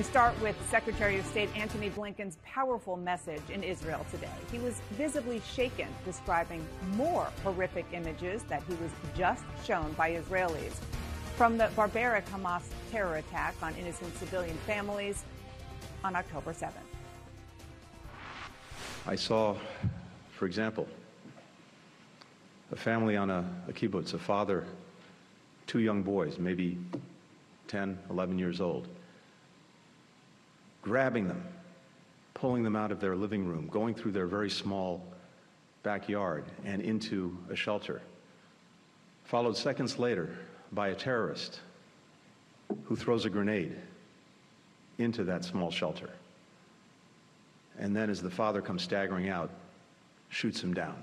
We start with Secretary of State Antony Blinken's powerful message in Israel today. He was visibly shaken, describing more horrific images that he was just shown by Israelis from the barbaric Hamas terror attack on innocent civilian families on October 7th. I saw, for example, a family on a, a kibbutz, a father, two young boys, maybe 10, 11 years old, grabbing them, pulling them out of their living room, going through their very small backyard and into a shelter. Followed seconds later by a terrorist who throws a grenade into that small shelter. And then, as the father comes staggering out, shoots him down.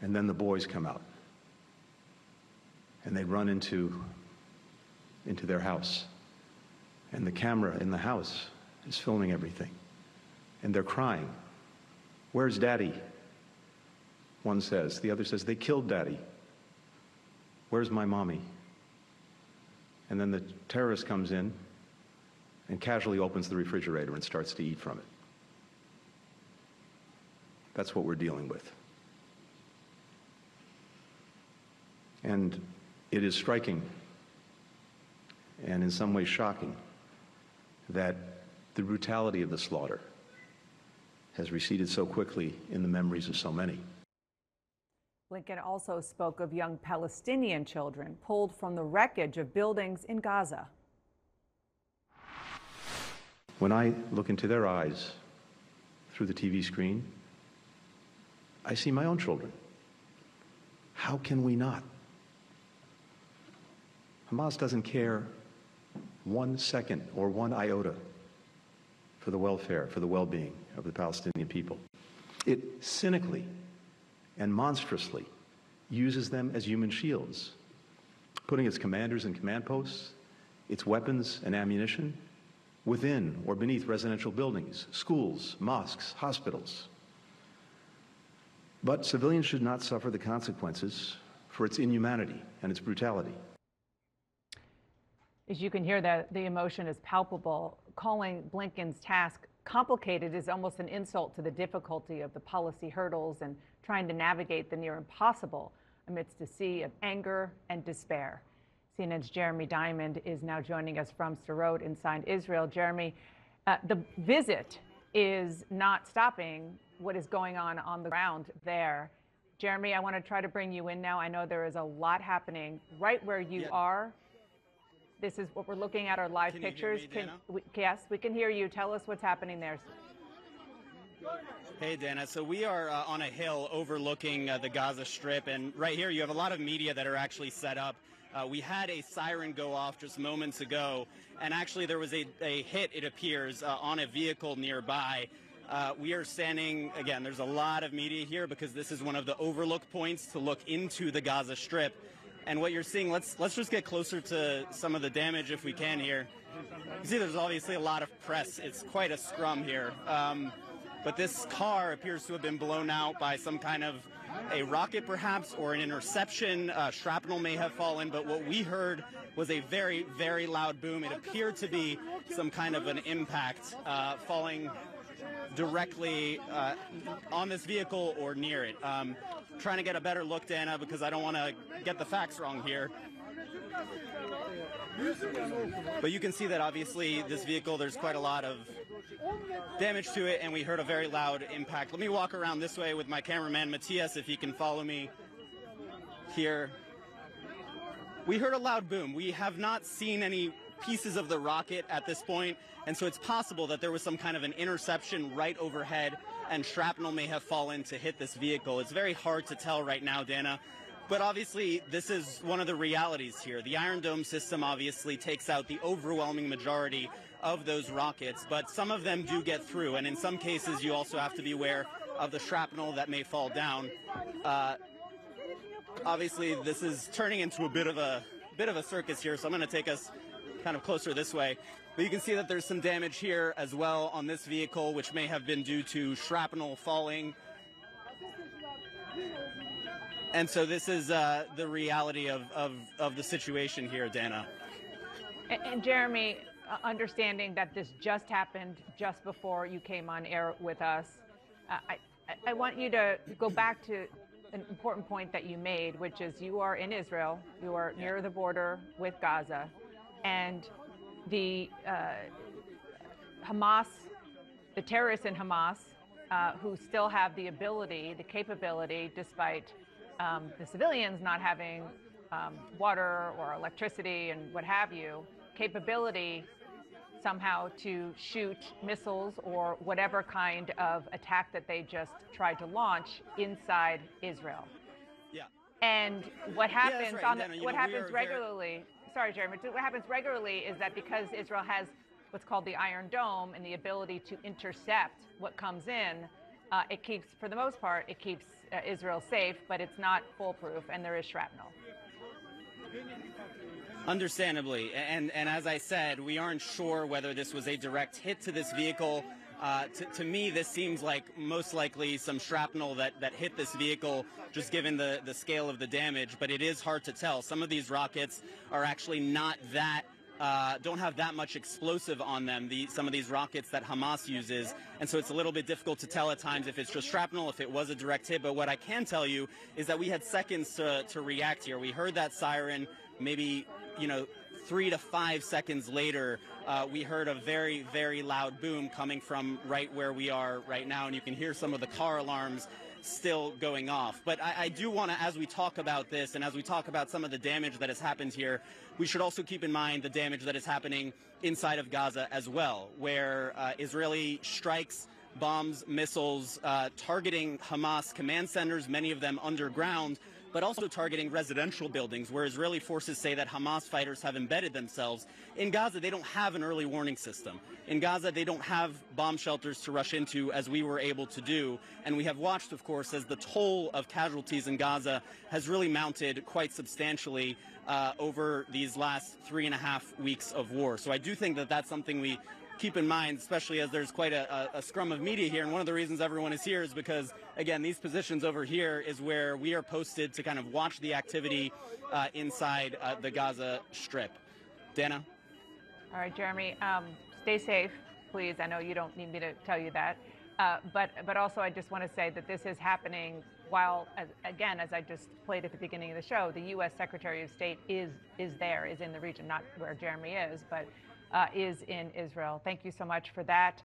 And then the boys come out. And they run into, into their house. And the camera in the house is filming everything. And they're crying. Where's daddy? One says. The other says, They killed daddy. Where's my mommy? And then the terrorist comes in and casually opens the refrigerator and starts to eat from it. That's what we're dealing with. And it is striking and in some ways shocking that the brutality of the slaughter has receded so quickly in the memories of so many. Blinken also spoke of young Palestinian children pulled from the wreckage of buildings in Gaza. When I look into their eyes through the TV screen, I see my own children. How can we not? Hamas doesn't care one second or one iota for the welfare, for the well being of the Palestinian people. It cynically and monstrously uses them as human shields, putting its commanders and command posts, its weapons and ammunition within or beneath residential buildings, schools, mosques, hospitals. But civilians should not suffer the consequences for its inhumanity and its brutality. As you can hear, that the emotion is palpable. Calling Blinken's task complicated is almost an insult to the difficulty of the policy hurdles and trying to navigate the near impossible amidst a sea of anger and despair. CNN's Jeremy Diamond is now joining us from Sderot inside Israel. Jeremy, uh, the visit is not stopping what is going on on the ground there. Jeremy, I want to try to bring you in now. I know there is a lot happening right where you yeah. are. This is what we're looking at our live can pictures. Me, can, we, yes, we can hear you. Tell us what's happening there. Hey, Dana. So we are uh, on a hill overlooking uh, the Gaza Strip, and right here you have a lot of media that are actually set up. Uh, we had a siren go off just moments ago, and actually there was a, a hit, it appears, uh, on a vehicle nearby. Uh, we are standing, again, there's a lot of media here because this is one of the overlook points to look into the Gaza Strip. And what you're seeing, let's let's just get closer to some of the damage if we can here. You see, there's obviously a lot of press. It's quite a scrum here. Um, but this car appears to have been blown out by some kind of a rocket perhaps or an interception. Uh, shrapnel may have fallen, but what we heard was a very, very loud boom. It appeared to be some kind of an impact uh, falling directly uh, on this vehicle or near it. Um, trying to get a better look, Dana, because I don't want to get the facts wrong here. But you can see that obviously this vehicle, there's quite a lot of damage to it, and we heard a very loud impact. Let me walk around this way with my cameraman, Matthias, if he can follow me here. We heard a loud boom. We have not seen any pieces of the rocket at this point, and so it's possible that there was some kind of an interception right overhead, and shrapnel may have fallen to hit this vehicle. It's very hard to tell right now, Dana. But obviously, this is one of the realities here. The Iron Dome system obviously takes out the overwhelming majority of those rockets, but some of them do get through. And in some cases, you also have to be aware of the shrapnel that may fall down. Uh, obviously, this is turning into a bit of a bit of a circus here, so I'm going to take us kind of closer this way. But you can see that there's some damage here as well on this vehicle, which may have been due to shrapnel falling and so this is uh, the reality of, of, of the situation here, Dana. And, and Jeremy, uh, understanding that this just happened just before you came on air with us, uh, I, I- I want you to go back to an important point that you made, which is you are in Israel, you are near the border with Gaza, and the uh, Hamas, the terrorists in Hamas, uh, who still have the ability, the capability, despite um, the civilians not having um, water or electricity and what have you, capability somehow to shoot missiles or whatever kind of attack that they just tried to launch inside Israel. Yeah. And what happens right. on the, what know, happens regularly? Sorry, Jeremy. What happens regularly is that because Israel has what's called the Iron Dome and the ability to intercept what comes in, uh, it keeps, for the most part, it keeps uh, Israel safe, but it's not foolproof, and there is shrapnel. Understandably, and and as I said, we aren't sure whether this was a direct hit to this vehicle. Uh, to, to me, this seems like most likely some shrapnel that, that hit this vehicle, just given the, the scale of the damage. But it is hard to tell. Some of these rockets are actually not that. Uh, don't have that much explosive on them. The, some of these rockets that Hamas uses, and so it's a little bit difficult to tell at times if it's just shrapnel, if it was a direct hit. But what I can tell you is that we had seconds to, to react here. We heard that siren, maybe you know, three to five seconds later, uh, we heard a very, very loud boom coming from right where we are right now, and you can hear some of the car alarms still going off. But I, I do want to, as we talk about this and as we talk about some of the damage that has happened here, we should also keep in mind the damage that is happening inside of Gaza as well, where uh, Israeli strikes bombs, missiles, uh, targeting Hamas command centers, many of them underground, but also targeting residential buildings where Israeli forces say that Hamas fighters have embedded themselves. In Gaza, they don't have an early warning system. In Gaza, they don't have bomb shelters to rush into as we were able to do. And we have watched, of course, as the toll of casualties in Gaza has really mounted quite substantially uh, over these last three and a half weeks of war. So I do think that that's something we keep in mind, especially as there's quite a, a, a, scrum of media here. And one of the reasons everyone is here is because, again, these positions over here is where we are posted to kind of watch the activity uh, inside uh, the Gaza Strip. Dana? All right, Jeremy, um, stay safe, please. I know you don't need me to tell you that. Uh, but, but also, I just want to say that this is happening while, as, again, as I just played at the beginning of the show, the U.S. Secretary of State is, is there, is in the region, not where Jeremy is, but uh, is in Israel. Thank you so much for that.